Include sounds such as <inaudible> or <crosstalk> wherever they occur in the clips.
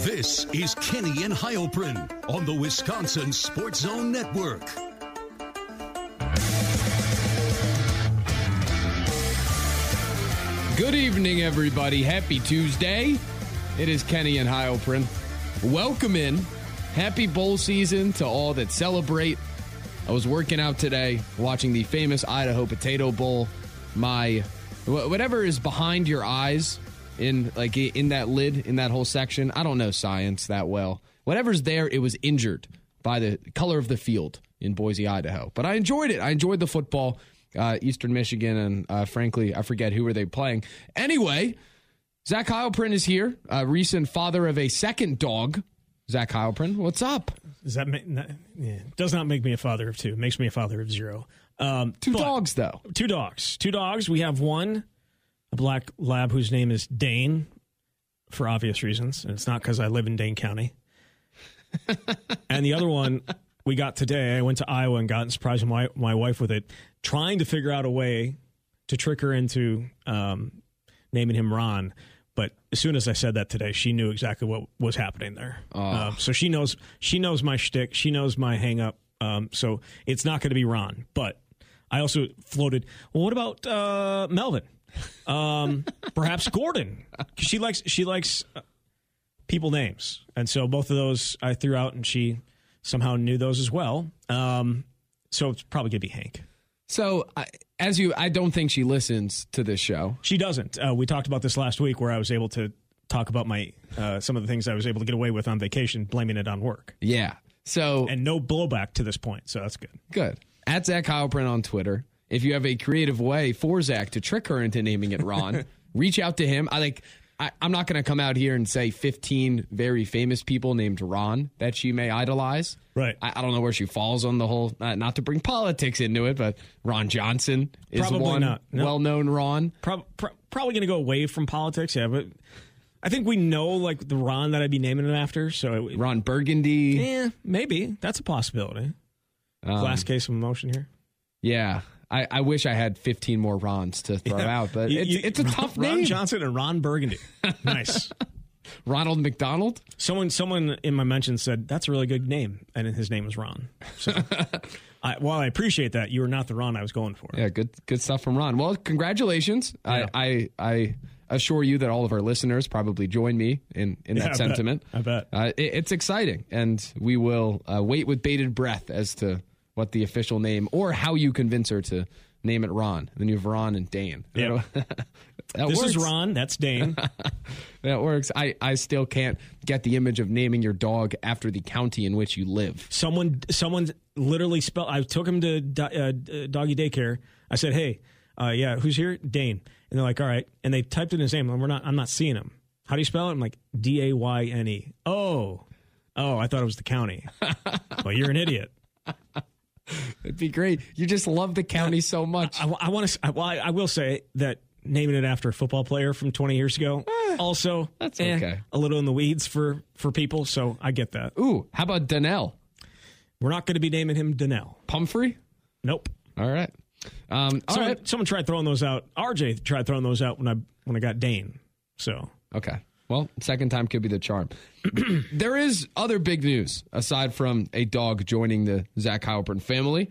This is Kenny and Heilprin on the Wisconsin Sports Zone Network. Good evening, everybody. Happy Tuesday. It is Kenny and Heilprin. Welcome in. Happy bowl season to all that celebrate. I was working out today, watching the famous Idaho Potato Bowl. My whatever is behind your eyes in like in that lid in that whole section. I don't know science that well. Whatever's there, it was injured by the color of the field in Boise, Idaho. But I enjoyed it. I enjoyed the football uh, Eastern Michigan, and uh, frankly, I forget who were they playing. Anyway, Zach Heilprin is here, a recent father of a second dog. Zach Heilprin, what's up? Does that make, not, yeah, does not make me a father of two? Makes me a father of zero. Um, two dogs, though. Two dogs. Two dogs. We have one, a black lab whose name is Dane, for obvious reasons, and it's not because I live in Dane County. <laughs> and the other one we got today. I went to Iowa and got and surprised my my wife with it, trying to figure out a way to trick her into um, naming him Ron. But as soon as I said that today, she knew exactly what was happening there. Oh. Uh, so she knows she knows my shtick. She knows my hang up. Um, so it's not going to be Ron. But I also floated. Well, what about uh, Melvin? Um, perhaps Gordon. She likes she likes uh, people names, and so both of those I threw out, and she somehow knew those as well. Um, so it's probably going to be Hank. So, as you, I don't think she listens to this show. She doesn't. Uh, we talked about this last week, where I was able to talk about my uh, some of the things I was able to get away with on vacation, blaming it on work. Yeah. So and no blowback to this point, so that's good. Good. At Zach Heilprin on Twitter. If you have a creative way for Zach to trick her into naming it Ron, <laughs> reach out to him. I like I, am not going to come out here and say 15 very famous people named Ron that she may idolize. Right. I, I don't know where she falls on the whole, uh, not to bring politics into it, but Ron Johnson is probably one not. No. well known Ron. Pro- pro- probably going to go away from politics, yeah, but I think we know like the Ron that I'd be naming it after. So it, Ron Burgundy. Yeah, maybe. That's a possibility. Um, Last case of emotion here. Yeah. I, I wish I had 15 more Rons to throw yeah. out, but it's, it's a Ron, tough name. Ron Johnson and Ron Burgundy. Nice. <laughs> Ronald McDonald. Someone, someone in my mention said that's a really good name, and his name was Ron. So, <laughs> I, while I appreciate that, you were not the Ron I was going for. Yeah, good, good stuff from Ron. Well, congratulations. Yeah. I, I, I assure you that all of our listeners probably join me in, in yeah, that I sentiment. Bet. I bet. Uh, it, it's exciting, and we will uh, wait with bated breath as to what the official name or how you convince her to name it Ron. Then you have Ron and Dane. Yeah. <laughs> this works. is Ron. That's Dane. <laughs> that works. I, I still can't get the image of naming your dog after the county in which you live. Someone someone literally spelled. I took him to do, uh, doggy daycare. I said, "Hey, uh, yeah, who's here? Dane." And they're like, "All right." And they typed in his name, and we're not. I'm not seeing him. How do you spell it? I'm like D A Y N E. Oh, oh, I thought it was the county. <laughs> well, you're an idiot. It'd be great. You just love the county so much. I, I, I want to. Well, I, I, will say that naming it after a football player from 20 years ago, eh, also that's eh, okay. A little in the weeds for for people, so I get that. Ooh, how about Donnell? We're not going to be naming him Donnell. Pumphrey? Nope. All right. Um, all someone, right. someone tried throwing those out. RJ tried throwing those out when I when I got Dane. So okay. Well, second time could be the charm. <clears throat> there is other big news aside from a dog joining the Zach Heilprin family.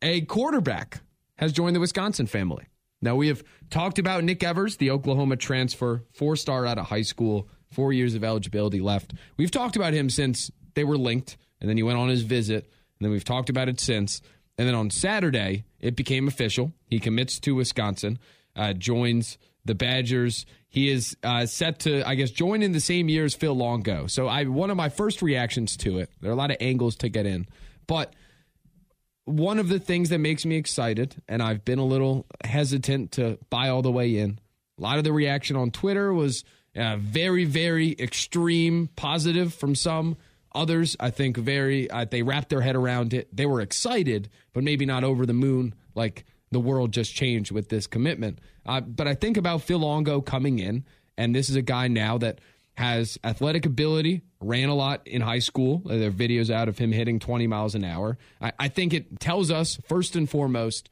A quarterback has joined the Wisconsin family. Now, we have talked about Nick Evers, the Oklahoma transfer, four star out of high school, four years of eligibility left. We've talked about him since they were linked, and then he went on his visit, and then we've talked about it since. And then on Saturday, it became official. He commits to Wisconsin, uh, joins the Badgers. He is uh, set to, I guess, join in the same year as Phil Longo. So I one of my first reactions to it. There are a lot of angles to get in, but one of the things that makes me excited, and I've been a little hesitant to buy all the way in. A lot of the reaction on Twitter was uh, very, very extreme, positive from some. Others, I think, very, uh, they wrapped their head around it. They were excited, but maybe not over the moon like the world just changed with this commitment. Uh, but I think about Phil Longo coming in, and this is a guy now that has athletic ability, ran a lot in high school. There are videos out of him hitting 20 miles an hour. I, I think it tells us, first and foremost,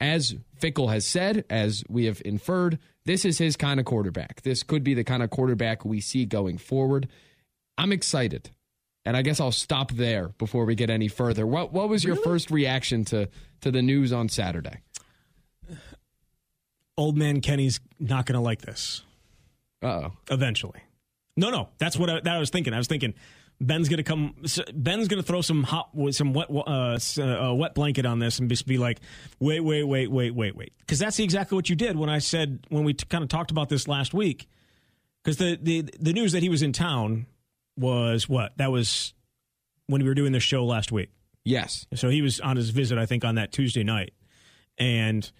as Fickell has said, as we have inferred, this is his kind of quarterback. This could be the kind of quarterback we see going forward. I'm excited. And I guess I'll stop there before we get any further. What what was your first reaction to to the news on Saturday? Old man Kenny's not going to like this Uh-oh. eventually. No, no, that's what I, that I was thinking. I was thinking Ben's going to come. Ben's going to throw some hot, some wet, uh, uh, wet blanket on this and just be like, wait, wait, wait, wait, wait, wait, because that's exactly what you did when I said when we t- kind of talked about this last week. Because the, the the news that he was in town was what that was when we were doing this show last week. Yes. So he was on his visit, I think, on that Tuesday night, and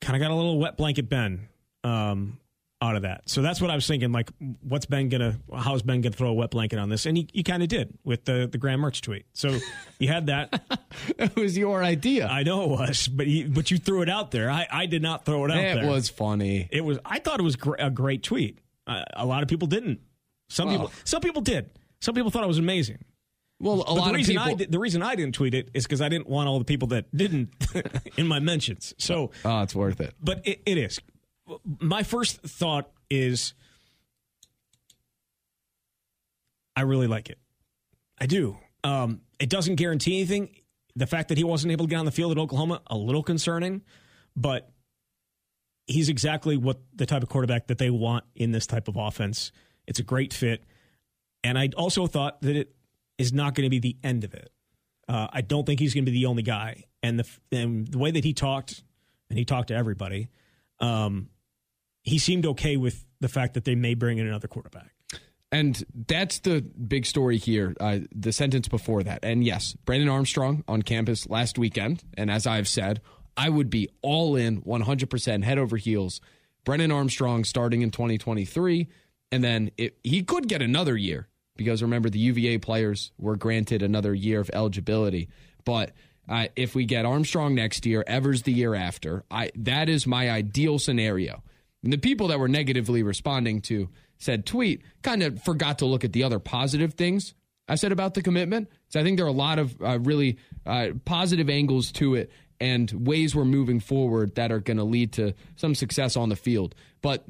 kind of got a little wet blanket Ben um, out of that. So that's what I was thinking. Like, what's Ben gonna? How's Ben gonna throw a wet blanket on this? And he, he kind of did with the the Graham Mertz tweet. So you had that. <laughs> it was your idea. I know it was, but he, but you threw it out there. I, I did not throw it out it there. It was funny. It was. I thought it was gr- a great tweet. Uh, a lot of people didn't. Some Well- people. Some people did. Some people thought it was amazing. Well, a But lot the of reason people. I did, the reason I didn't tweet it is because I didn't want all the people that didn't <laughs> in my mentions. So, oh, it's worth it. but it, it is. My first thought is, I really like it. I do. Um, it doesn't guarantee anything. The fact that he wasn't able to get on the field at Oklahoma a little concerning, but he's exactly what the type of quarterback that they want in this type of offense. It's a great fit, and I also thought that it is not going to be the end of it. Uh, I don't think he's going to be the only guy, and the and the way that he talked, and he talked to everybody, um, he seemed okay with the fact that they may bring in another quarterback. And that's the big story here. Uh, the sentence before that. And yes, Brennan Armstrong on campus last weekend. And as I've said, I would be all in 100% head over heels. Brennan Armstrong starting in 2023. And then it, he could get another year because remember, the UVA players were granted another year of eligibility. But uh, if we get Armstrong next year, Evers the year after, I that is my ideal scenario. And the people that were negatively responding to said tweet kind of forgot to look at the other positive things I said about the commitment. So I think there are a lot of uh, really uh, positive angles to it and ways we're moving forward that are going to lead to some success on the field. But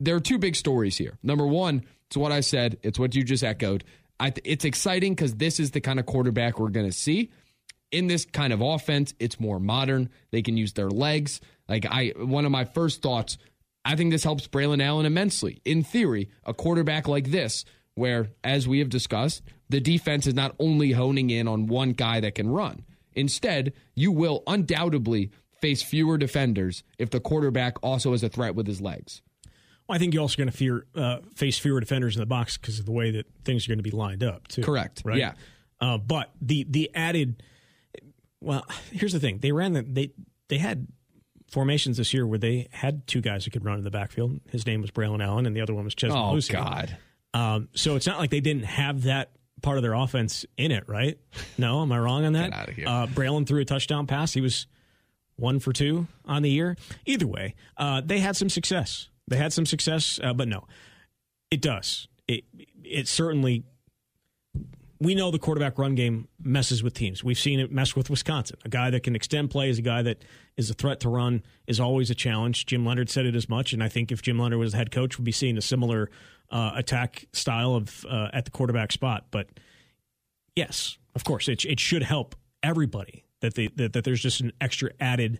there are two big stories here. Number one, it's what I said. It's what you just echoed. Th- it's exciting because this is the kind of quarterback we're going to see in this kind of offense. It's more modern. They can use their legs. Like I, one of my first thoughts. I think this helps Braylon Allen immensely. In theory, a quarterback like this, where as we have discussed, the defense is not only honing in on one guy that can run. Instead, you will undoubtedly face fewer defenders if the quarterback also is a threat with his legs. Well, I think you're also going to fear uh, face fewer defenders in the box because of the way that things are going to be lined up. Too. Correct. Right. Yeah. Uh, but the the added, well, here's the thing: they ran the they they had formations this year where they had two guys who could run in the backfield. His name was Braylon Allen, and the other one was Chez Oh Mellusi. God. Um, so it's not like they didn't have that part of their offense in it, right? <laughs> No, am I wrong on that? Get outta here. Uh, Braylon threw a touchdown pass. He was one for two on the year. Either way, uh, they had some success. They had some success, uh, but no, it does. It it certainly. We know the quarterback run game messes with teams. We've seen it mess with Wisconsin. A guy that can extend plays, a guy that is a threat to run, is always a challenge. Jim Leonhard said it as much, and I think if Jim Leonhard was head coach, we'd be seeing a similar uh, attack style of uh, at the quarterback spot. But yes, of course, it it should help everybody that they that, that there's just an extra added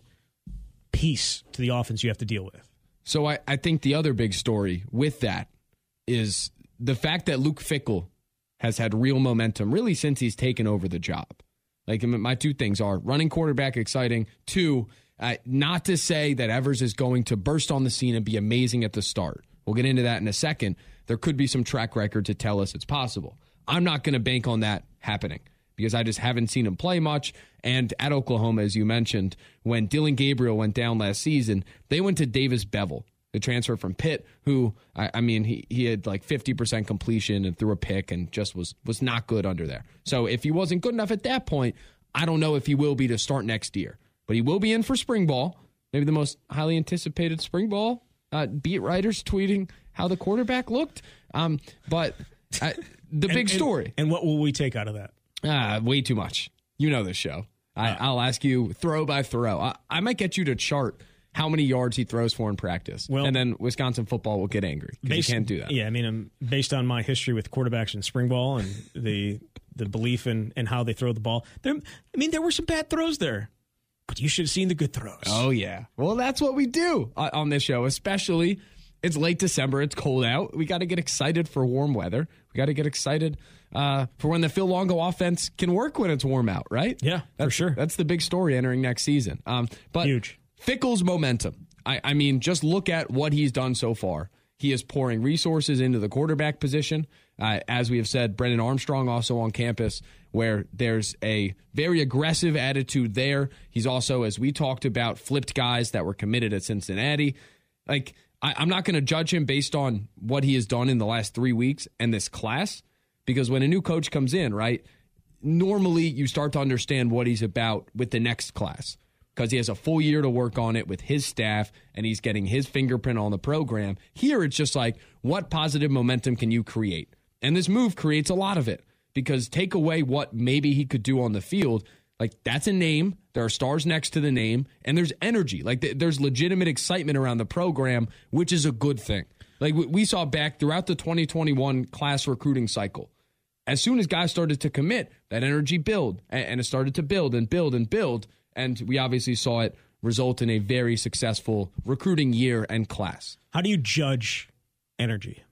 piece to the offense you have to deal with. So I, I think the other big story with that is the fact that Luke Fickell has had real momentum really since he's taken over the job. Like my two things are running quarterback exciting. Two, uh, not to say that Evers is going to burst on the scene and be amazing at the start. We'll get into that in a second. There could be some track record to tell us it's possible. I'm not going to bank on that happening because I just haven't seen him play much. And at Oklahoma, as you mentioned, when Dillon Gabriel went down last season, they went to Davis Beville, the transfer from Pitt, who I, I mean he he had like 50% completion and threw a pick and just was was not good under there. So if he wasn't good enough at that point, I don't know if he will be to start next year. But he will be in for spring ball, maybe the most highly anticipated spring ball. Uh, beat writers tweeting how the quarterback looked. Um, but uh, the big And- and- story. And, what will we take out of that? Ah, way too much. You know this show. I, I'll ask you throw by throw. I, I might get you to chart how many yards he throws for in practice. Well- and then Wisconsin football will get angry because you can't do that. Yeah, I mean, um, based on my history with quarterbacks in spring ball and the the belief in, in how they throw the ball, there. I mean, there were some bad throws there, but you should have seen the good throws. Oh yeah. Well, that's what we do uh, on this show, especially it's late December, it's cold out. We got to get excited for warm weather. We got to get excited uh, for when the Phil Longo offense can work when it's warm out, right? Yeah, for sure. That's the big story entering next season. Um, but Huge. Fickell's momentum. I, I mean, just look at what he's done so far. He is pouring resources into the quarterback position. Uh, as we have said, Brennan Armstrong also on campus, where there's a very aggressive attitude there. He's also, as we talked about, flipped guys that were committed at Cincinnati. Like, I, I'm not going to judge him based on what he has done in the last three weeks and this class, because when a new coach comes in, right, normally you start to understand what he's about with the next class because he has a full year to work on it with his staff and he's getting his fingerprint on the program. Here, it's just like, what positive momentum can you create? And this move creates a lot of it because take away what maybe he could do on the field. Like, that's a name. There are stars next to the name, and there's energy. Like, th- there's legitimate excitement around the program, which is a good thing. Like, we- we saw back throughout the 2021 class recruiting cycle as soon as guys started to commit, that energy build and, and it started to build and build and build. And we obviously saw it result in a very successful recruiting year and class. How do you judge energy?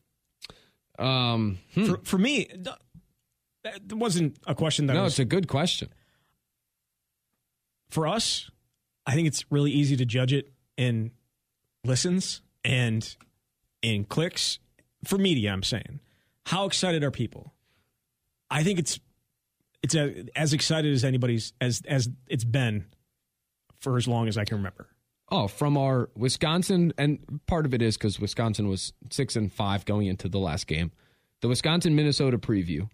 Um, For, for me, th- that wasn't a question that no, was it's a good question. For us, I think it's really easy to judge it in listens and in clicks. For media, I'm saying, how excited are people? I think it's it's a, as excited as anybody's as as it's been for as long as I can remember. Oh, from our Wisconsin, and part of it is because Wisconsin was six and five going into the last game. The Wisconsin Minnesota preview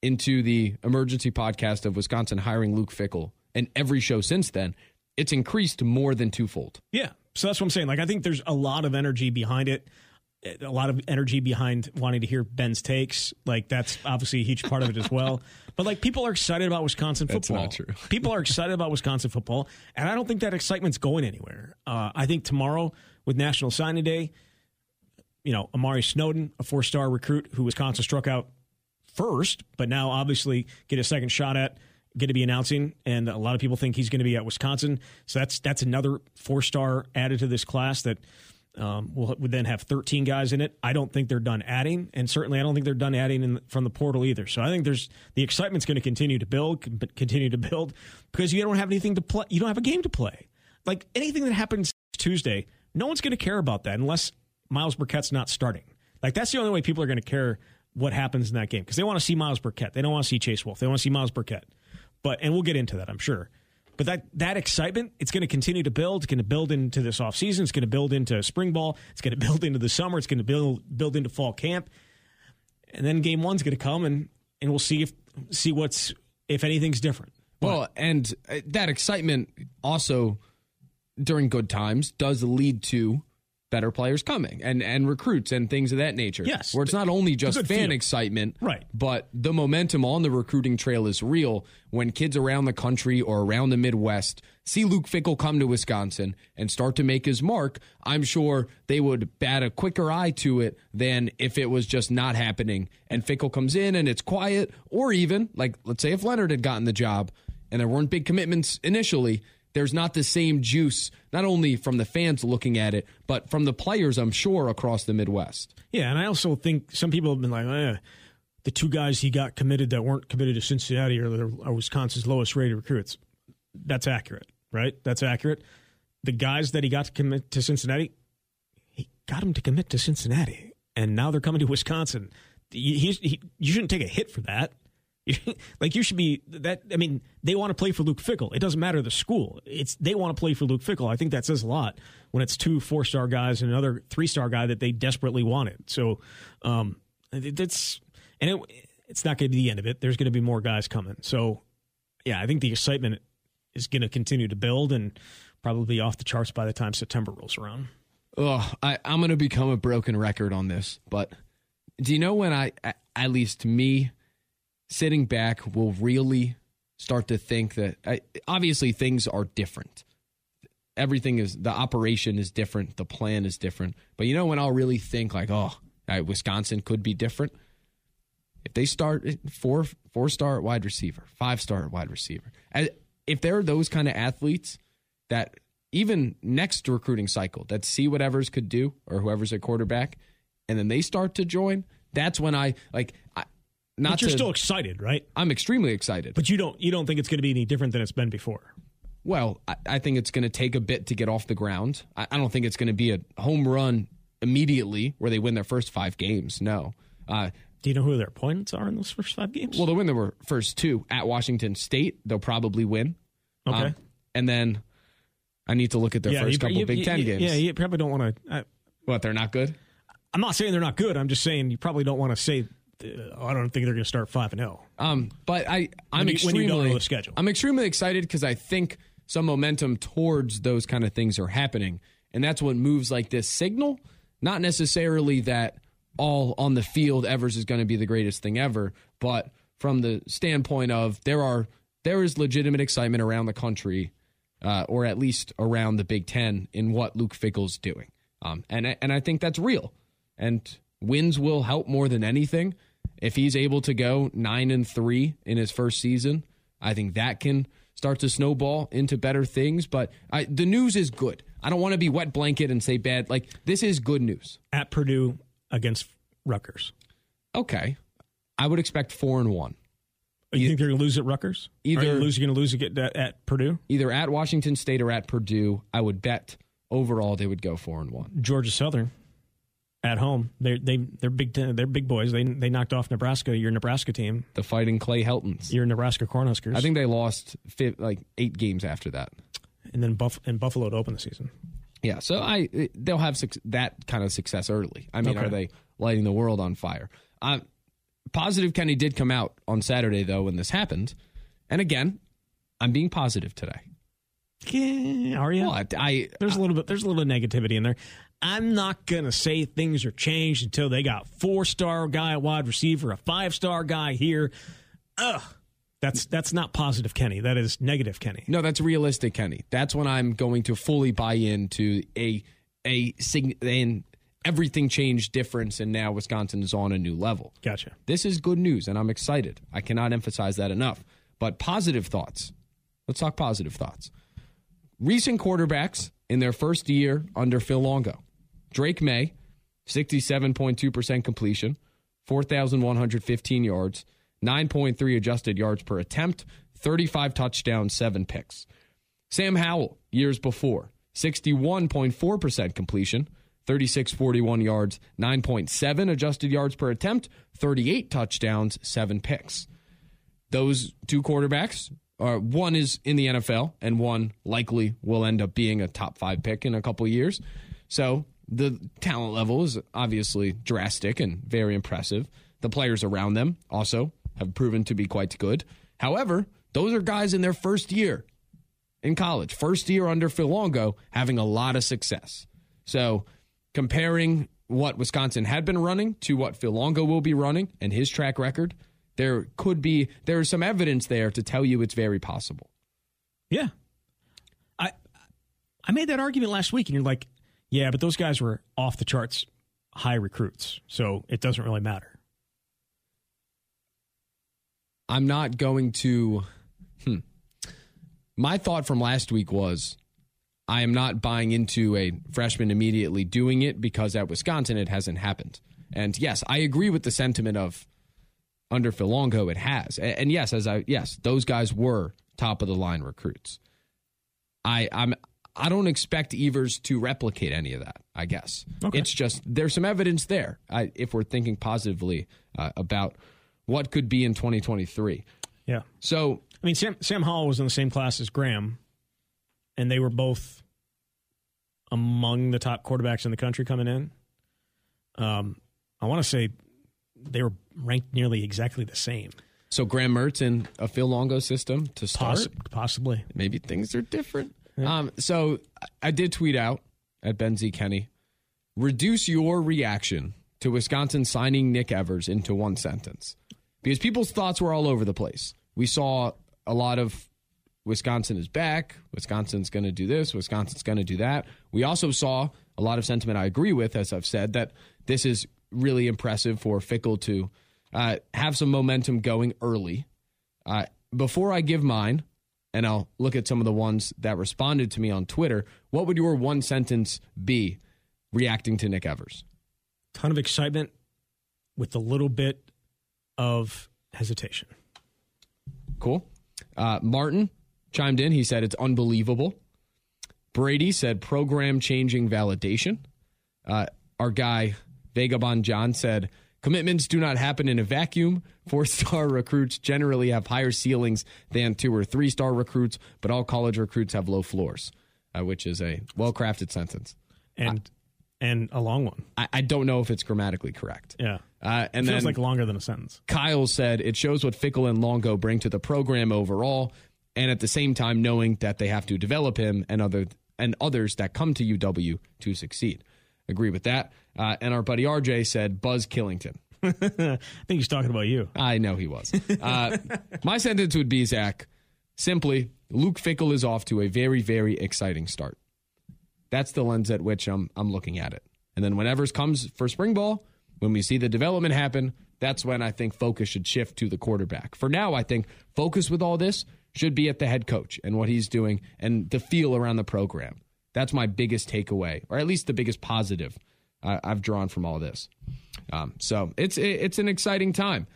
into the emergency podcast of Wisconsin hiring Luke Fickell, and every show since then, it's increased more than twofold. Yeah. So that's what I'm saying. Like, I think there's a lot of energy behind it, a lot of energy behind wanting to hear Ben's takes. Like, that's obviously a huge part of it as well. <laughs> But, like, people are excited about Wisconsin That's football. not true. <laughs> people are excited about Wisconsin football. And I don't think that excitement's going anywhere. Uh, I think tomorrow with National Signing Day, you know, Amari Snowden, a four star recruit who Wisconsin struck out first, but now obviously get a second shot at, going to be announcing, and a lot of people think he's going to be at Wisconsin. So that's that's another four star added to this class that um, will would then have 13 guys in it. I don't think they're done adding, and certainly I don't think they're done adding in, from the portal either. So I think there's the excitement's going to continue to build, continue to build because you don't have anything to play. You don't have a game to play. Like anything that happens Tuesday, no one's going to care about that unless Myles Burkett's not starting. Like that's the only way people are going to care what happens in that game because they want to see Myles Burkett. They don't want to see Chase Wolf. They want to see Myles Burkett. But and we'll get into that, I'm sure. But that that excitement, it's going to continue to build. It's going to build into this offseason. It's going to build into spring ball. It's going <laughs> to build into the summer. It's going to build build into fall camp. And then game one's going to come, and and we'll see if see what's if anything's different. Well, and uh, that excitement also during good times does lead to better players coming and and recruits and things of that nature. Yes. where it's not only just fan feel. excitement, Right. But the momentum on the recruiting trail is real when kids around the country or around the Midwest see Luke Fickell come to Wisconsin and start to make his mark. I'm sure they would bat a quicker eye to it than if it was just not happening and Fickell comes in and it's quiet, or even like let's say if Leonhard had gotten the job and there weren't big commitments initially, there's not the same juice, not only from the fans looking at it, but from the players, I'm sure, across the Midwest. Yeah, and I also think some people have been like, eh, the two guys he got committed that weren't committed to Cincinnati are, Wisconsin's lowest rated recruits. That's accurate, right? That's accurate. The guys that he got to commit to Cincinnati, he got them to commit to Cincinnati, and now they're coming to Wisconsin. He, he, you shouldn't take a hit for that. <laughs> like you should be that. I mean, they want to play for Luke Fickell. It doesn't matter the school. It's they want to play for Luke Fickell. I think that says a lot when it's two four star guys and another three star guy that they desperately wanted. So, um, that's and it, it's not going to be the end of it. There's going to be more guys coming. So, yeah, I think the excitement is going to continue to build and probably off the charts by the time September rolls around. Oh, I, I'm going to become a broken record on this, but do you know when I, at least me, sitting back, will really start to think that I, obviously things are different. everything is the operation is different, the plan is different. But you know when I'll really think like, oh, uh, Wisconsin could be different if they start four four star wide receiver, five star wide receiver. If there are those kind of athletes that even next recruiting cycle that see whatever's could do or whoever's a quarterback, and then they start to join, that's when I like. I, not but you're to, still excited, right? I'm extremely excited. But you don't you don't think it's going to be any different than it's been before. Well, I, I think it's going to take a bit to get off the ground. I, I don't think it's going to be a home run immediately where they win their first five games. No. Uh, do you know who their opponents are in those first five games? Well, they'll win their first two at Washington State. They'll probably win. Okay. Um, and then I need to look at their yeah, first you, couple you, Big you, Ten games. Yeah, you probably don't want to. What? They're not good. I'm not saying they're not good. I'm just saying you probably don't want to say. I don't think they're going to start five and zero. Oh. Um, but I, I'm when extremely. When you don't know the schedule. I'm extremely excited because I think some momentum towards those kind of things are happening, and that's what moves like this signal. Not necessarily that all on the field, Evers is going to be the greatest thing ever. But from the standpoint of there are there is legitimate excitement around the country, uh, or at least around the Big Ten, in what Luke Fickell's doing, um, and and I think that's real. And wins will help more than anything. If he's able to go nine and three in his first season, I think that can start to snowball into better things. But I, the news is good. I don't want to be wet blanket and say bad. Like this is good news. At Purdue, against Rutgers. Okay, I would expect four and one. You, think they're going to lose at Rutgers? Either Are you lose, going to lose at, at Purdue? Either at Washington State or at Purdue. I would bet overall they would go four and one. Georgia Southern at home. They they they're big they're big boys. They they knocked off Nebraska. Your Nebraska team, the Fighting Clay Heltons. Your Nebraska Cornhuskers. I think they lost like eight games after that, and then Buff and Buffalo to open the season. Yeah, so I they'll have su- that kind of success early. I mean, okay. are they lighting the world on fire? Uh, positive Kenny did come out on Saturday though when this happened, and again, I'm being positive today. Yeah, are you? Well, I, I, there's a little bit there's a little negativity in there. I'm not gonna say things are changed until they got four star guy wide receiver, a five star guy here. Ugh. That's that's not positive Kenny. That is negative Kenny. No, that's realistic Kenny. That's when I'm going to fully buy into a a and everything changed difference and now Wisconsin is on a new level. Gotcha. This is good news and I'm excited. I cannot emphasize that enough. But positive thoughts. Let's talk positive thoughts. Recent quarterbacks in their first year under Phil Longo. Drake Maye, 67.2% completion, 4,115 yards. 9.3 adjusted yards per attempt, 35 touchdowns, 7 picks. Sam Howell, years before, 61.4% completion, 3641 yards, 9.7 adjusted yards per attempt, 38 touchdowns, 7 picks. Those two quarterbacks, uh, one is in the NFL and one likely will end up being a top 5 pick in a couple years. So, the talent level is obviously drastic and very impressive. The players around them also have proven to be quite good. However, those are guys in their first year in college, first year under Phil Longo, having a lot of success. So, comparing what Wisconsin had been running to what Phil Longo will be running and his track record, there could be there is some evidence there to tell you it's very possible. Yeah. I I made that argument last week and you're like, yeah, but those guys were off the charts high recruits. So it doesn't really matter. I'm not going to. Hmm. My thought from last week was I am not buying into a freshman immediately doing it because at Wisconsin it hasn't happened. And yes, I agree with the sentiment of under Phil Longo it has. And yes, as I yes, those guys were top of the line recruits. I I'm I don't expect Evers to replicate any of that. I guess okay. it's just there's some evidence there. I, if we're thinking positively uh, about what could be in 2023. Yeah. So, I mean, Sam, Sam Howell was in the same class as Graham, and they were both among the top quarterbacks in the country coming in. Um, I want to say they were ranked nearly exactly the same. So Graham Mertz in a Phil Longo system to start? Poss- possibly. Maybe things are different. Um, so I did tweet out at Ben Z. Kenny, reduce your reaction to Wisconsin signing Nick Evers into one sentence because people's thoughts were all over the place. We saw a lot of Wisconsin is back. Wisconsin's going to do this. Wisconsin's going to do that. We also saw a lot of sentiment I agree with, as I've said, that this is really impressive for Fickell to uh, have some momentum going early. Uh, before I give mine, and I'll look at some of the ones that responded to me on Twitter, what would your one sentence be reacting to Nick Evers? Ton of excitement with a little bit of hesitation. Cool. Uh, Martin chimed in. He said it's unbelievable. Brady said program changing validation. Uh, our guy Vagabond John said commitments do not happen in a vacuum. Four star <laughs> recruits generally have higher ceilings than two or three star recruits, but all college recruits have low floors, uh, which is a well crafted sentence. And and a long one. I, I don't know if it's grammatically correct. Yeah. Uh, and Feels then like longer than a sentence. Kyle said it shows what Fickell and Longo bring to the program overall, and at the same time knowing that they have to develop him and other and others that come to UW to succeed. Agree with that. Uh, and our buddy RJ said Buzz Killington. <laughs> I think he's talking about you. I know he was. Uh, my sentence would be Zach. Simply, Luke Fickell is off to a very, very exciting start. That's the lens at which I'm I'm looking at it. And then whenever it comes for spring ball, when we see the development happen, that's when I think focus should shift to the quarterback. For now, I think focus with all this should be at the head coach and what he's doing and the feel around the program. That's my biggest takeaway, or at least the biggest positive uh, I've drawn from all this. Um, so it's it's an exciting time.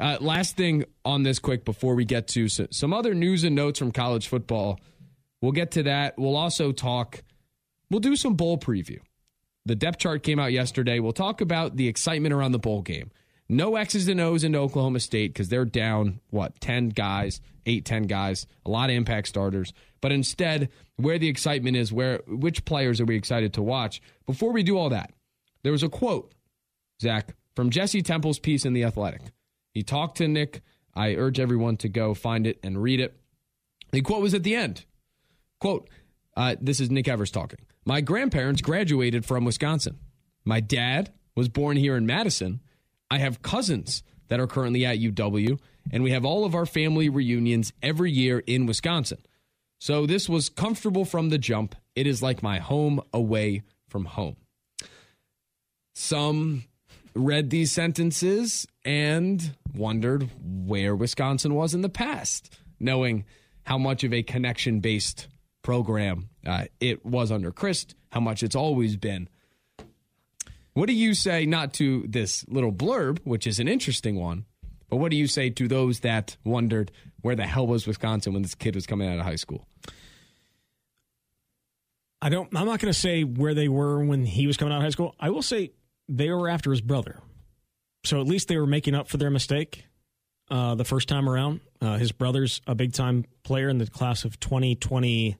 Uh, last thing on this quick before we get to some other news and notes from college football. We'll get to that. We'll also talk. We'll do some bowl preview. The depth chart came out yesterday. We'll talk about the excitement around the bowl game. No X's and O's into Oklahoma State because they're down, what, 10 guys, 8, 10 guys, a lot of impact starters. But instead, where the excitement is, where which players are we excited to watch? Before we do all that, there was a quote, Zach, from Jesse Temple's piece in The Athletic. He talked to Nick. I urge everyone to go find it and read it. The quote was at the end. Quote, uh, this is Nick Evers talking. My grandparents graduated from Wisconsin. My dad was born here in Madison. I have cousins that are currently at UW, and we have all of our family reunions every year in Wisconsin. So this was comfortable from the jump. It is like my home away from home. Some read these sentences and wondered where Wisconsin was in the past, knowing how much of a connection based program uh, it was under Chryst, how much it's always been. What do you say, not to this little blurb, which is an interesting one, but what do you say to those that wondered where the hell was Wisconsin when this kid was coming out of high school? I don't. I'm not going to say where they were when he was coming out of high school. I will say they were after his brother, so at least they were making up for their mistake uh, the first time around. Uh, his brother's a big time player in the class of 2026.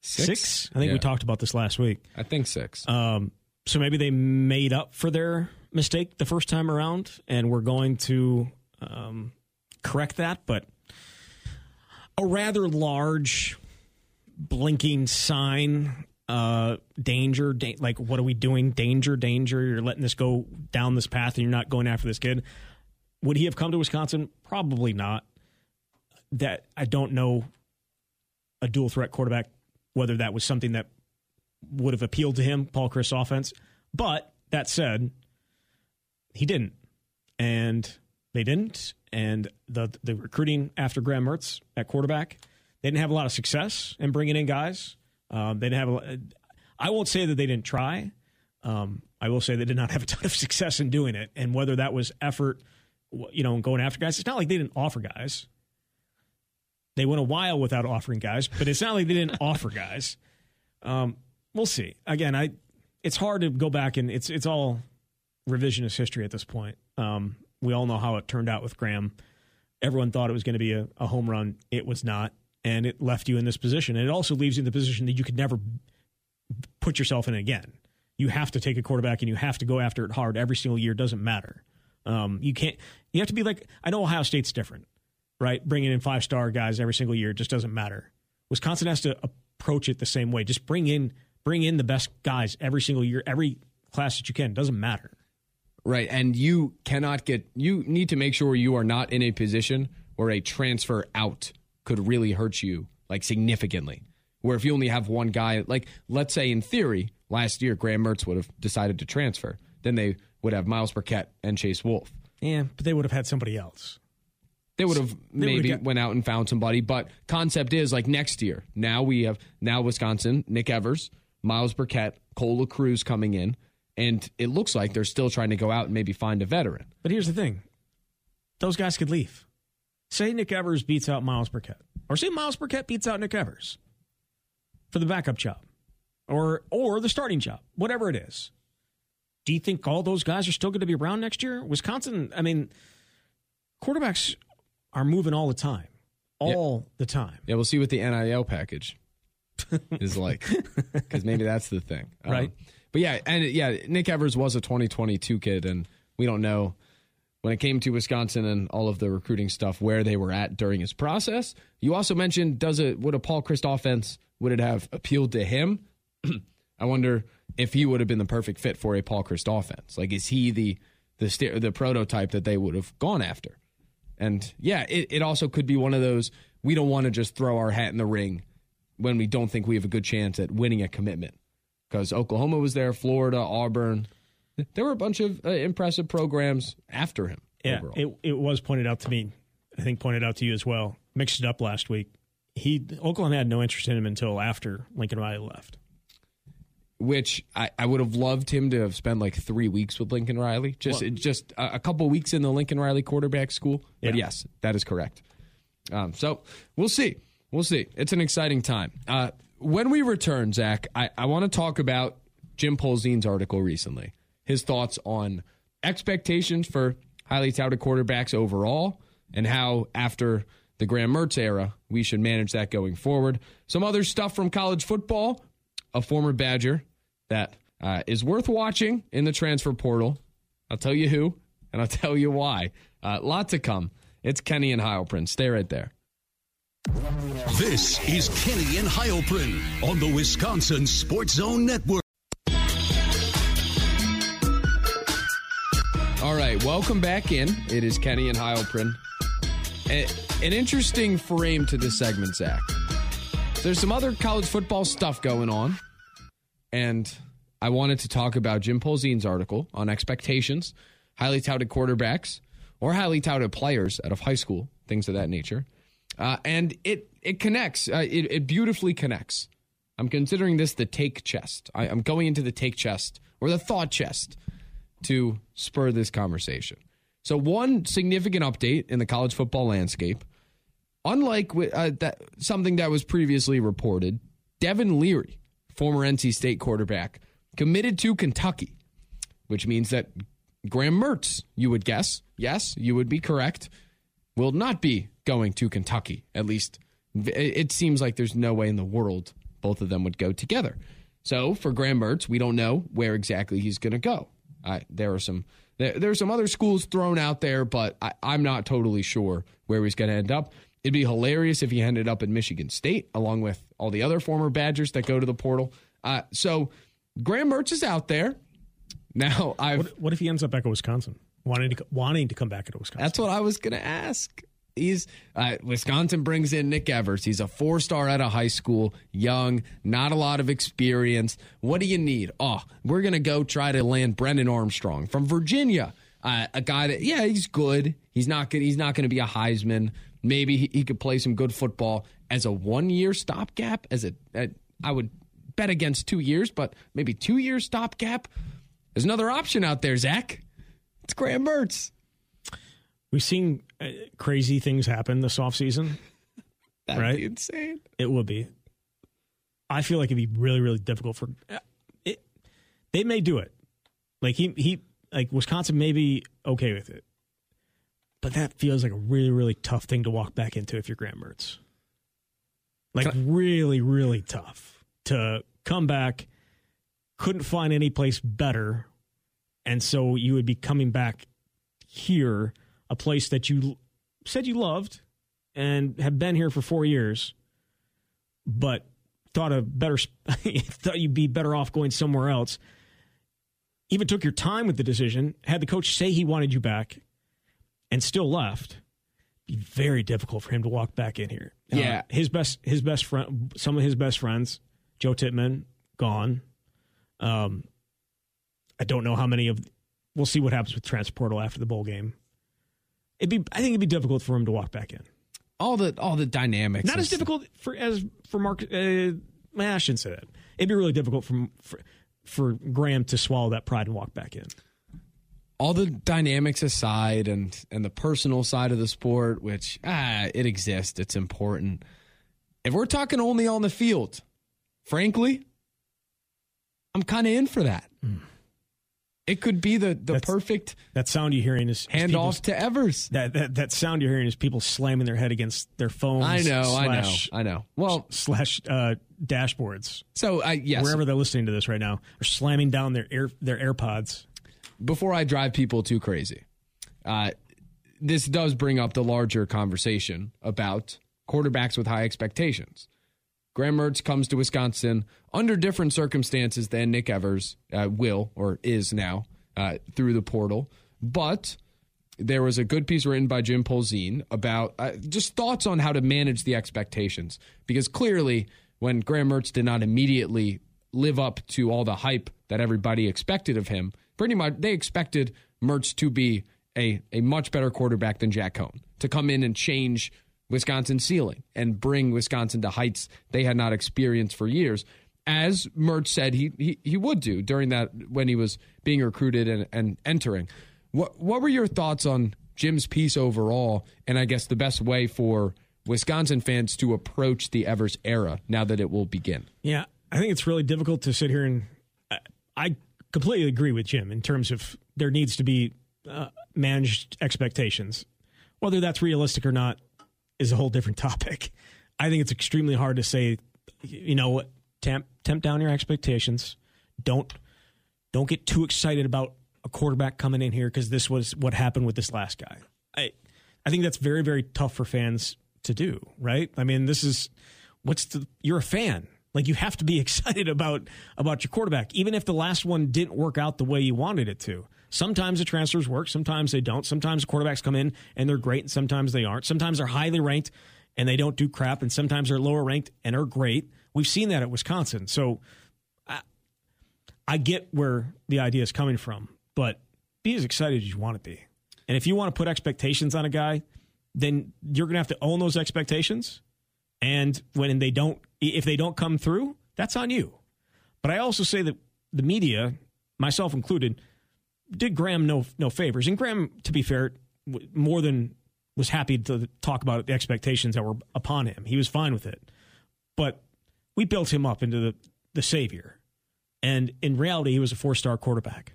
Six? I think we talked about this last week. I think six. Um, so maybe they made up for their mistake the first time around, and we're going to um, correct that. But a rather large blinking sign, uh, danger, da- like what are we doing? Danger, danger! You're letting this go down this path, and you're not going after this kid. Would he have come to Wisconsin? Probably not. That I don't know a dual threat quarterback whether that was something that would have appealed to him, Paul Chryst offense. But that said, he didn't. And they didn't. And the the recruiting after Graham Mertz at quarterback, they didn't have a lot of success in bringing in guys. Um, they didn't have. A, I won't say that they didn't try. Um, I will say they did not have a ton of <laughs> success in doing it. And whether that was effort, you know, going after guys, it's not like they didn't offer guys. They went a while without offering guys, but it's not like they didn't <laughs> offer guys. Um, we'll see. Again, I it's hard to go back and it's it's all revisionist history at this point. Um, we all know how it turned out with Graham. Everyone thought it was going to be a, a home run. It was not, and it left you in this position. And it also leaves you in the position that you could never put yourself in again. You have to take a quarterback and you have to go after it hard every single year. Doesn't matter. Um, you can't. You have to be like. I know Ohio State's different, right? Bringing in five star guys every single year just doesn't matter. Wisconsin has to approach it the same way. Just bring in bring in the best guys every single year, every class that you can. Doesn't matter. Right. And you cannot get, you need to make sure you are not in a position where a transfer out could really hurt you like significantly. Where if you only have one guy, like let's say in theory, last year Graham Mertz would have decided to transfer, then they would have Myles Burkett and Chase Wolf. Yeah, but they would have had somebody else. They would have maybe got- went out and found somebody, but concept is like next year. Now we have now Wisconsin, Nick Evers, Myles Burkett, Cole Cruz coming in, and it looks like they're still trying to go out and maybe find a veteran. But here's the thing those guys could leave. Say Nick Evers beats out Myles Burkett, or say Myles Burkett beats out Nick Evers for the backup job or, or the starting job, whatever it is. Do you think all those guys are still going to be around next year? Wisconsin, I mean, quarterbacks are moving all the time. All the time. Yeah, we'll see what the NIL package is <laughs> like, because maybe that's the thing, Um, Right. but yeah, and yeah, Nick Evers was a 2022 kid, and we don't know when it came to Wisconsin and all of the recruiting stuff where they were at during his process. You also mentioned, does it would a Paul Chryst offense would it have appealed to him? <clears throat> I wonder if he would have been the perfect fit for a Paul Chryst offense. Like, is he the the the prototype that they would have gone after? And yeah, it, it also could be one of those we don't want to just throw our hat in the ring when we don't think we have a good chance at winning a commitment. Because Oklahoma was there, Florida, Auburn. There were a bunch of uh, impressive programs after him. Yeah, overall. it, it was pointed out to me. I think pointed out to you as well. Mixed it up last week. He Oklahoma had no interest in him until after Lincoln Riley left. which I, I would have loved him to have spent like three weeks with Lincoln Riley. Just just a, a couple weeks in the Lincoln Riley quarterback school. But Yeah. yes, that is correct. Um, so we'll see. We'll see. It's an exciting time. Uh, when we return, Zach, I, I want to talk about Jim Polzin's article recently. His thoughts on expectations for highly touted quarterbacks overall and how after the Graham Mertz era, we should manage that going forward. Some other stuff from college football. A former Badger that uh, is worth watching in the transfer portal. I'll tell you who, and I'll <laughs> tell you why. Uh, lot to come. It's Kenny and Heilprin. Stay right there. This is Kenny and Heilprin on the Wisconsin Sports Zone Network. Welcome back in. It is Kenny and Heilprin. A- an interesting frame to this segment, Zach. There's some other college football stuff going on, and I wanted to talk about Jim Polzin's article on expectations, highly touted quarterbacks, or highly touted players out of high school, things of that nature. Uh, and it it connects. Uh, it, it beautifully connects. I'm considering this the take chest. I, I'm going into the take chest or the thought chest to spur this conversation. So, one significant update in the college football landscape, unlike uh, that something that was previously reported, Devin Leary, former NC State quarterback, committed to Kentucky, which means that Graham Mertz, you would guess, yes, you would be correct, will not be going to Kentucky. At least it seems like there's no way in the world both of them would go together. So for Graham Mertz, we don't know where exactly he's going to go. Uh, there are some there, there are some other schools thrown out there, but I, I'm not totally sure where he's going to end up. It'd be hilarious if he ended up in Michigan State, along with all the other former Badgers that go to the portal. Uh, so Graham Mertz is out there. Now I've What, what if he ends up back at Wisconsin, wanting to wanting to come back to Wisconsin? That's what I was going to ask. He's uh, Wisconsin brings in Nick Evers. He's a four star out of high school, young, not a lot of experience. What do you need? Oh, we're to go try to land Brennan Armstrong from Virginia, uh, a guy that yeah, he's good. He's not good. He's not to be a Heisman. Maybe he, he could play some good football as a one year stopgap. As a, a I would bet against two years, but maybe two year stopgap. There's another option out there, Zach. It's Graham Mertz. We've seen crazy things happen this offseason. <laughs> That'd Right. be insane. It would be. I feel like it'd be really, really difficult for. uh, It, they may do it. Like he, he, like Wisconsin may be okay with it, but that feels like a really, really tough thing to walk back into if you're Graham Mertz. Like really, really tough to come back. Couldn't find any place better, and so you would be coming back here, a place that you said you loved and have been here for four years, but thought a better <laughs> thought you'd be better off going somewhere else. Even took your time with the decision, had the coach say he wanted you back, and still left. be very difficult for him to walk back in here. Uh, Yeah. his best his best friend, some of his best friends, Joe Tippmann, gone. Um, I don't know how many of. We'll see what happens with Transportal after the bowl game. It'd be. I think it'd be difficult for him to walk back in. all the all the dynamics. Not as difficult for as for Mark. Uh, I shouldn't say that. It'd be really difficult for for, for Graham to swallow that pride and walk back in. all the dynamics aside and and the personal side of the sport, which ah, it exists, it's important. If we're talking only on the field, frankly, I'm kind of in for that. It could be the the. That's- perfect That sound you're hearing is, is handoff to Evers. That, that that sound you're hearing is people slamming their head against their phones. I know, slash, I know, I know. Well, slash uh, dashboards. so I yes, Wherever they're listening to this right now, are slamming down their air their AirPods. before I drive people too crazy, uh, this does bring up the larger conversation about quarterbacks with high expectations. Graham Mertz comes to Wisconsin under different circumstances than Nick Evers uh, will or is now uh, through the portal. But there was a good piece written by Jim Polzin about uh, just thoughts on how to manage the expectations. Because clearly, when Graham Mertz did not immediately live up to all the hype that everybody expected of him, pretty much they expected Mertz to be a, a much better quarterback than Jack Coan, to come in and change Wisconsin's ceiling and bring Wisconsin to heights they had not experienced for years. As Mertz said he, he, he would do during that when he was being recruited and, and entering. What what were your thoughts on Jim's piece overall, and I guess the best way for Wisconsin fans to approach the Evers era now that it will begin? Yeah, I think it's really difficult to sit here and I, I completely agree with Jim in terms of there needs to be uh, managed expectations. Whether that's realistic or not is a whole different topic. <laughs> I think it's extremely hard to say, you know what, temp temp down your expectations. Don't don't get too excited about a quarterback coming in here because this was what happened with this last guy. I I think that's very very tough for fans to do, right? I mean, this is what's the you're a fan. Like you have to be <laughs> excited about about your quarterback even if the last one didn't work out the way you wanted it to. Sometimes the transfers work, sometimes they don't. Sometimes the quarterbacks come in and they're great and sometimes they aren't. Sometimes they're highly ranked and they don't do crap and sometimes they're lower ranked and are great. We've seen that at Wisconsin. So I get where the idea is coming from, but be as excited as you want to be. And if you want to put expectations on a guy, then you're going to have to own those expectations. And when they don't, if they don't come through, that's on you. But I also say that the media, myself included, did Graham no no favors. And Graham, to be fair, more than was happy to talk about the expectations that were upon him. He was fine with it. But we built him up into the, the savior. And in reality, he was a four star quarterback.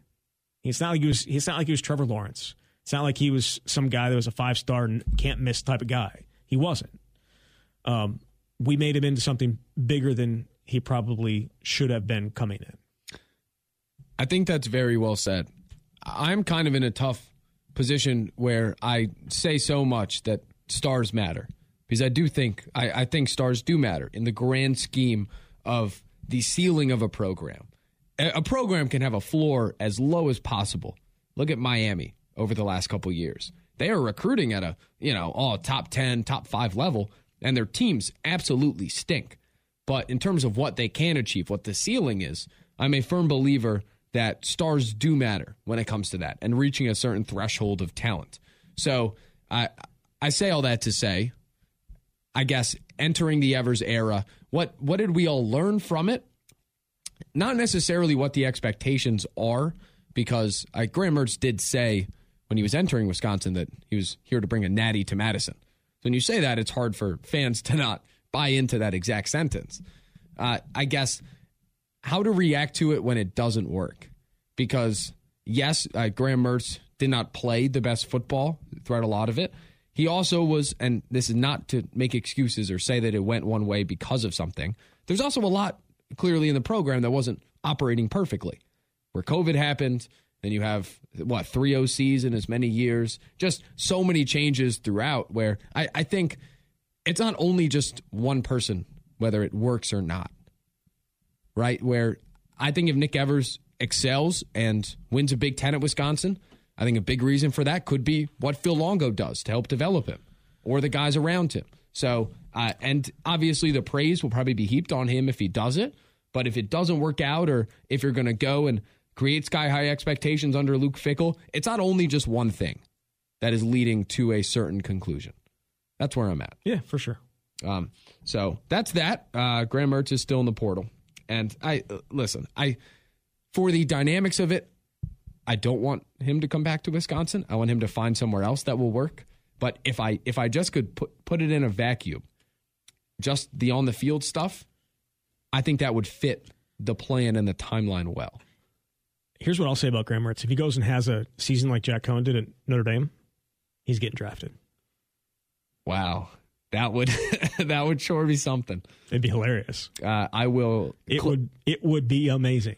It's not like he was. It's not like he was Trevor Lawrence. It's not like he was some guy that was a five star and can't miss type of guy. He wasn't. Um, we made him into something bigger than he probably should have been coming in. I think that's very well said. I'm kind of in a tough position where I say so much that stars matter because I do think I, I think stars do matter in the grand scheme of the ceiling of a program. A, a program can have a floor as low as possible. Look at Miami over the last couple years. They are recruiting at a you know all top ten, top five level, and their teams absolutely stink. But in terms of what they can achieve, what the ceiling is, I'm a firm believer that stars do matter when it comes to that and reaching a certain threshold of talent. So I I say all that to say, I guess entering the Evers era, what what did we all learn from it? Not necessarily what the expectations are, because uh, Graham Mertz did say when he was entering Wisconsin that he was here to bring a natty to Madison. So when you say that, it's hard for fans <laughs> to not buy into that exact sentence. Uh, I guess how to react to it when it doesn't work. Because, yes, uh, Graham Mertz did not play the best football throughout a lot of it. He also was, and this is not to make excuses or say that it went one way because of something. There's also a lot clearly in the program that wasn't operating perfectly. Where COVID happened, then you have, what, three OCs in as many years, just so many changes throughout where I, I think it's not only just one person, whether it works or not right? Where I think if Nick Evers excels and wins a Big Ten at Wisconsin, I think a big reason for that could be what Phil Longo does to help develop him. or the guys around him. So, uh, and obviously the praise will probably be heaped on him if he does it. But if it doesn't work out, or if you're going to go and create sky high expectations under Luke Fickell, it's not only just one thing that is leading to a certain conclusion. That's where I'm at. Yeah, for sure. Um, so that's that. Uh, Graham Mertz is still in the portal, and I uh, listen. I for the dynamics of it, I don't want him to come back to Wisconsin. I want him to find somewhere else that will work. But if I if I just could put put it in a vacuum, just the on the field stuff, I think that would fit the plan and the timeline well. Here's what I'll say about Graham Mertz. If he goes and has a season like Jack Coan did at Notre Dame, he's getting drafted. Wow. That would <laughs> that would sure be something. It'd be hilarious. Uh, I will. It cl- would it would be amazing.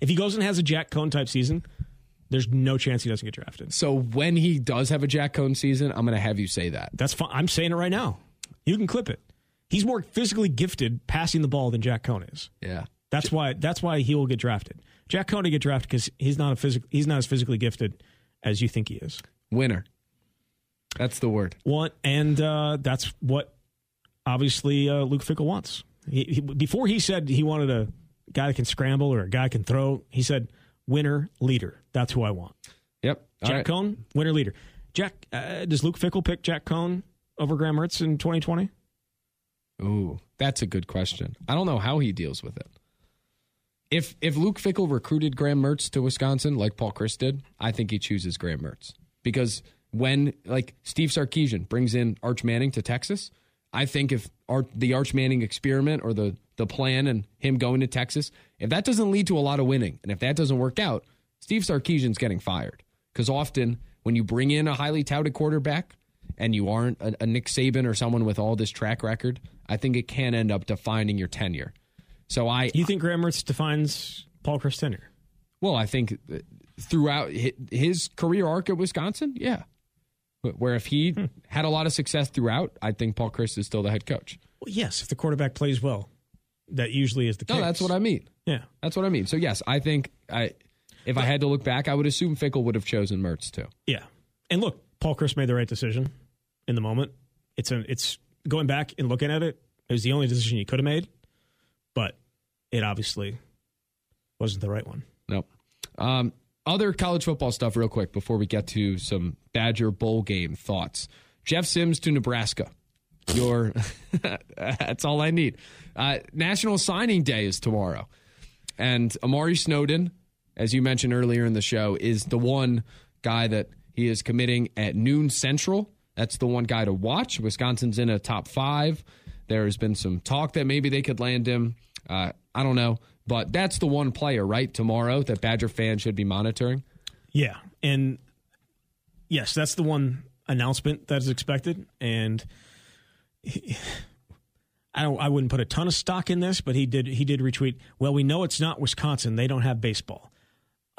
If he goes and has a Jack Coan type season, there's no chance he doesn't get drafted. So when he does have a Jack Coan season, I'm going to have you say that. That's fine. I'm saying it right now. You can clip it. He's more physically gifted passing the ball than Jack Coan is. Yeah. That's why that's why he will get drafted. Jack Coan to get drafted because he's not a physical he's not as physically gifted as you think he is. Winner. That's the word. One and uh, that's what obviously uh, Luke Fickell wants. He, he, before he said he wanted a guy that can scramble or a guy can throw, he said winner leader. That's who I want. Yep. All Jack right. Coan, winner leader. Jack, uh, does Luke Fickell pick Jack Coan over Graham Mertz in 2020? Ooh, that's a good question. I don't know how he deals with it. If if Luke Fickell recruited Graham Mertz to Wisconsin like Paul Chryst did, I think he chooses Graham Mertz because when like Steve Sarkisian brings in Arch Manning to Texas, I think if Art, the Arch Manning experiment or the the plan and him going to Texas, if that doesn't lead to a lot of winning, and if that doesn't work out, Steve Sarkisian's getting fired because often when you bring in a highly touted quarterback and you aren't a, a Nick Saban or someone with all this track record, I think it can end up defining your tenure. So I, you think Graham Mertz defines Paul Chryst tenure? Well, I think uh, throughout his career arc at Wisconsin, yeah. Where if he hmm. had a lot of success throughout, I think Paul Chryst is still the head coach. Well, yes, if the quarterback plays well, that usually is the case. No, that's what I mean. Yeah, that's what I mean. So yes, I think I, if I had to look back, I would assume Fickell would have chosen Mertz too. Yeah, and look, Paul Chryst made the right decision in the moment. It's a, it's going back and looking at it. It was the only decision he could have made, but it obviously wasn't the right one. Nope. Um, other college football stuff, real quick, before we get to some Badger bowl game thoughts. Jeff Sims to Nebraska. Your <laughs> that's all I need. Uh, National Signing Day is tomorrow, and Amari Snowden, as you mentioned earlier in the show, is the one guy that he is committing at noon central. That's the one guy to watch. Wisconsin's in a top five. There has been some talk that maybe they could land him. Uh, I don't know. But that's the one player, right, tomorrow that Badger fans should be monitoring? Yeah. And yes, that's the one announcement that is expected. And he, I don't I wouldn't put a ton of stock in this, but he did he did retweet, well, we know it's not Wisconsin. They don't have baseball.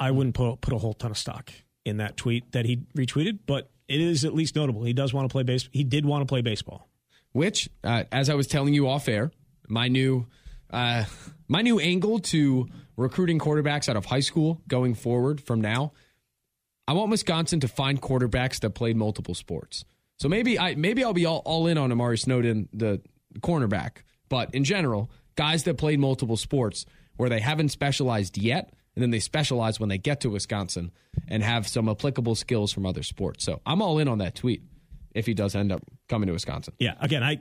I wouldn't put put a whole ton of stock in that tweet that he retweeted, but it is at least notable. He does want to play base. He did want to play baseball. Which, uh, as I was telling you off air, my new uh, my new angle to recruiting quarterbacks out of high school going forward from now, I want Wisconsin to find quarterbacks that played multiple sports. So maybe I maybe I'll be all, all in on Amari Snowden, the cornerback. But in general, guys that played multiple sports where they haven't specialized yet, and then they specialize when they get to Wisconsin and have some applicable skills from other sports. So I'm all in on that tweet if he does end up coming to Wisconsin. Yeah, again, I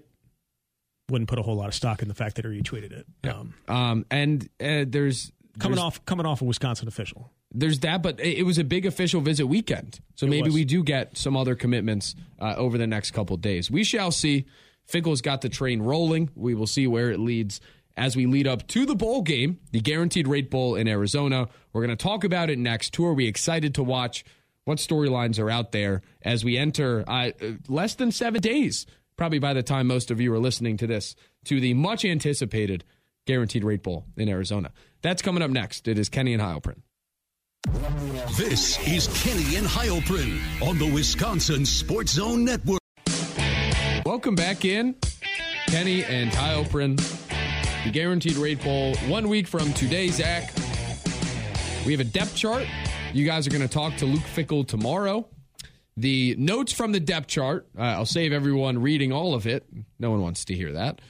wouldn't put a whole lot of stock in the fact that he retweeted it. Yeah. Um, um, and uh, there's coming there's, off coming off a Wisconsin official. There's that, but it was a big official visit weekend, so it maybe was. we do get some other commitments uh, over the next couple days. We shall see. Fickell's got the train rolling. We will see where it leads as we lead up to the bowl game, the Guaranteed Rate Bowl in Arizona. We're going to talk about it next. Who are we excited to watch? What storylines are out there as we enter uh, less than seven days probably by the time most of you are listening to this, to the much anticipated Guaranteed Rate Bowl in Arizona. That's coming up next. It is Kenny and Heilprin. This is Kenny and Heilprin on the Wisconsin Sports Zone Network. Welcome back in, Kenny and Heilprin. The Guaranteed Rate Bowl, one week from today, Zach. We have a depth chart. You guys are going to talk to Luke Fickell tomorrow. The notes from the depth chart, uh, I'll save everyone reading all of it. No one wants to hear that.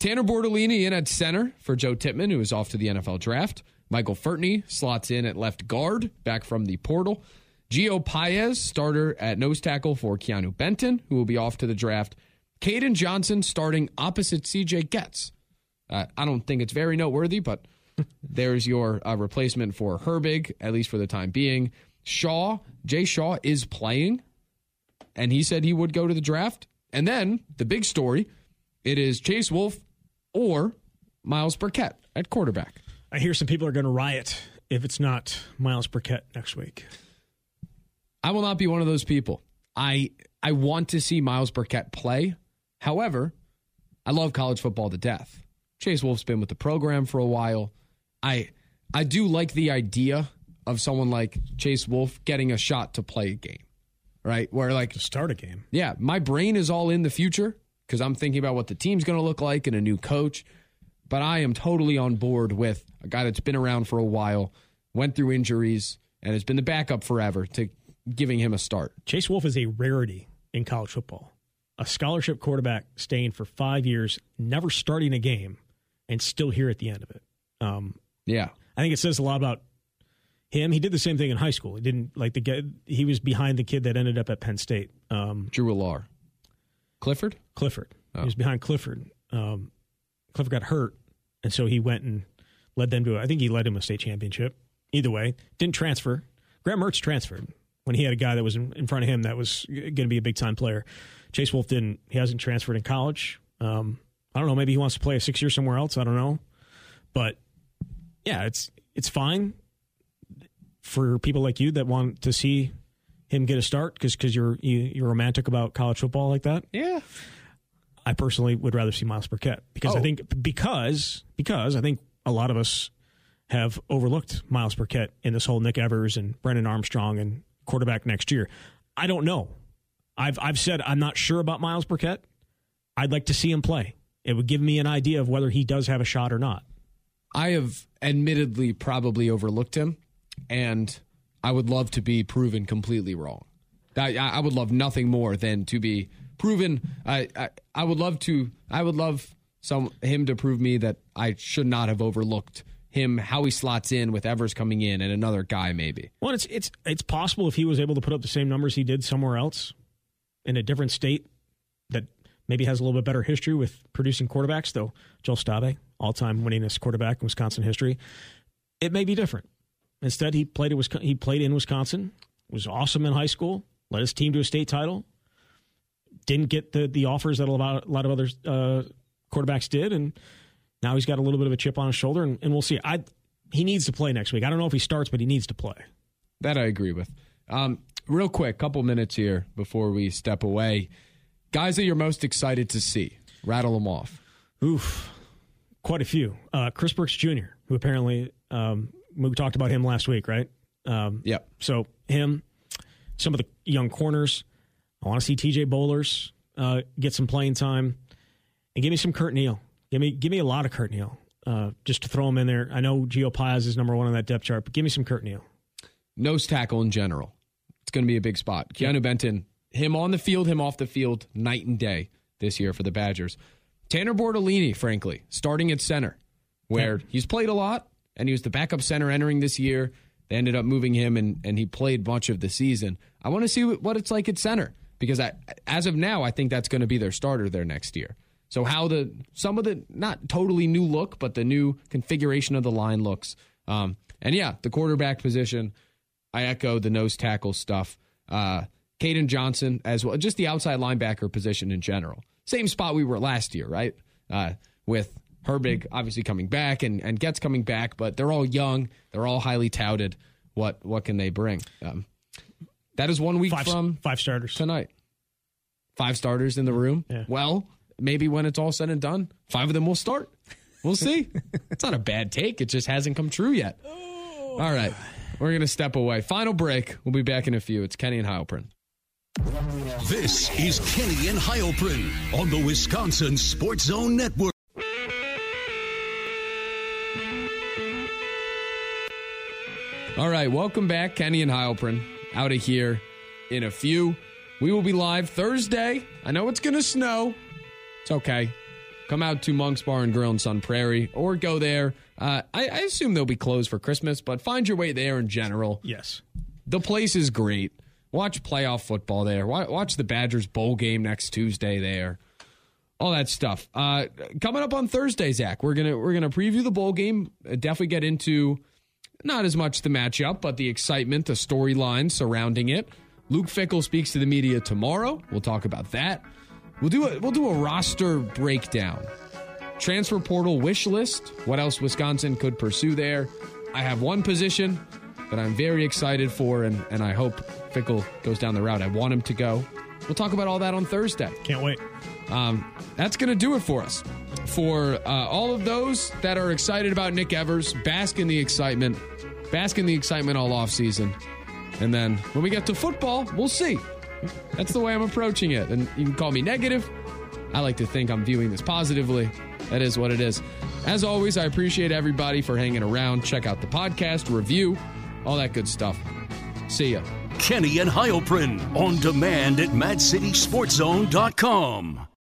Tanner Bortolini in at center for Joe Tippmann, who is off to the NFL draft. Michael Furtney slots in at left guard, back from the portal. Gio Paez, starter at nose tackle for Keanu Benton, who will be off to the draft. Caden Johnson starting opposite CJ Goetz. Uh, I don't think it's very noteworthy, but <laughs> there's your uh, replacement for Herbig, at least for the time being. Shaw, Jay Shaw is playing, and he said he would go to the draft. And then the big story it is Chase Wolf or Myles Burkart at quarterback. I hear some people are going to riot if it's not Myles Burkart next week. I will not be one of those people. I I want to see Myles Burkart play. However, I love college football to death. Chase Wolf's been with the program for a while. I I do like the idea of someone like Chase Wolf getting a shot to play a game, right? Where like to start a game. Yeah, my brain is all in the future because I'm thinking about what the team's going to look like and a new coach. But I am totally on board with a guy that's been around for a while, went through injuries, and has been the backup forever to giving him a start. Chase Wolf is a rarity in college football. A scholarship quarterback staying for five years, never starting a game, and still here at the end of it. Um, yeah. I think it says a lot about him. He did the same thing in high school. He didn't like the guy. He was behind the kid that ended up at Penn State. Um, Drew Allar. Clifford. Clifford. Oh. He was behind Clifford. Um, Clifford got hurt, and so he went and led them to. I think he led him a state championship. Either way, didn't transfer. Graham Mertz transferred when he had a guy that was in, in front of him that was going to be a big time player. Chase Wolf didn't. He hasn't transferred in college. Um, I don't know. Maybe he wants to play a six year somewhere else. I don't know. But yeah, it's it's fine for people like you that want to see him get a start because because you're you, are you are romantic about college football like that. Yeah. I personally would rather see Myles Burkart because oh. I think because because I think a lot of us have overlooked Myles Burkart in this whole Nick Evers and Brennan Armstrong and quarterback next year. I don't know. I've I've said I'm not sure about Myles Burkart. I'd like to see him play. It would give me an idea of whether he does have a shot or not. I have admittedly probably overlooked him and I would love to be proven completely wrong. I, I would love nothing more than to be proven. I, I, I would love to. I would love some him to prove me that I should not have overlooked him how he slots in with Evers coming in and another guy maybe. Well, it's it's it's possible if he was able to put up the same numbers he did somewhere else in a different state that maybe has a little bit better history with producing quarterbacks. Though Joel Stave, all time winningest quarterback in Wisconsin history, it may be different. Instead, he played at he played in Wisconsin. Was awesome in high school. Led his team to a state title. Didn't get the the offers that a lot, a lot of other uh, quarterbacks did, and now he's got a little bit of a chip on his shoulder, and, and we'll see. I he needs to play next week. I don't know if he starts, but he needs to play. That I agree with. Um, real quick, couple minutes here before we step away. Guys that you're most excited to see, rattle them off. Oof, quite a few. Uh, Chris Brooks Jr., who apparently um, we talked about him last week, right? Um, yep. So him, some of the young corners. I want to see T.J. Bollers uh, get some playing time, and give me some Curt Neal. Give me give me a lot of Curt Neal, uh, just to throw him in there. I know Gio Paez is number one on that depth chart, but give me some Curt Neal. Nose tackle in general, it's going to be a big spot. Keanu yep. Benton, him on the field, him off the field, night and day this year for the Badgers. Tanner Bortolini, frankly, starting at center, where he's played a lot and he was the backup center entering this year. They ended up moving him, and, and he played much of the season. I want to see what it's like at center because I, as of now, I think that's going to be their starter there next year. So how the some of the not totally new look, but the new configuration of the line looks. Um, and yeah, the quarterback position. I echo the nose tackle stuff. Uh, Caden Johnson as well, just the outside linebacker position in general. Same spot we were last year, right? Uh, with Herbig obviously coming back and, and Goetz coming back, but they're all young. They're all highly touted. What what can they bring? Um, that is one week five, from five starters tonight. Five starters in the room. Yeah. Well, maybe when it's all said and done, five of them will start. We'll see. <laughs> it's not a bad take. It just hasn't come true yet. Oh. All right. We're going to step away. Final break. We'll be back in a few. It's Kenny and Heilprin. This is Kenny and Heilprin on the Wisconsin Sports Zone Network. All right, welcome back, Kenny and Heilprin, out of here. in a few. We will be live Thursday. I know it's going to snow. It's okay. Come out to Monk's Bar and Grill in Sun Prairie or go there. Uh, I, I assume they'll be closed for Christmas, but find your way there in general. Yes. The place is great. Watch playoff football there. Watch the Badgers bowl game next Tuesday there. All that stuff. Uh, coming up on Thursday, Zach, we're gonna we're gonna preview the bowl game. Uh, definitely get into not as much the matchup, but the excitement, the storyline surrounding it. Luke Fickell speaks to the media tomorrow. We'll talk about that. We'll do a we'll do a roster breakdown. Transfer portal wish list. What else Wisconsin could pursue there? I have one position that I'm very excited for, and, and I hope Fickell goes down the route I want him to go. We'll talk about all that on Thursday. Can't wait. Um, that's going to do it for us. For uh, all of those that are excited about Nick Evers, bask in the excitement, bask in the excitement all off season, and then when we get to football, we'll see. That's the way I'm approaching it. And you can call me negative. I like to think I'm viewing this positively. That is what it is. As always, I appreciate everybody for hanging around. Check out the podcast, review, all that good stuff. See ya. Kenny and Heilprin on demand at MadCitySportZone.com.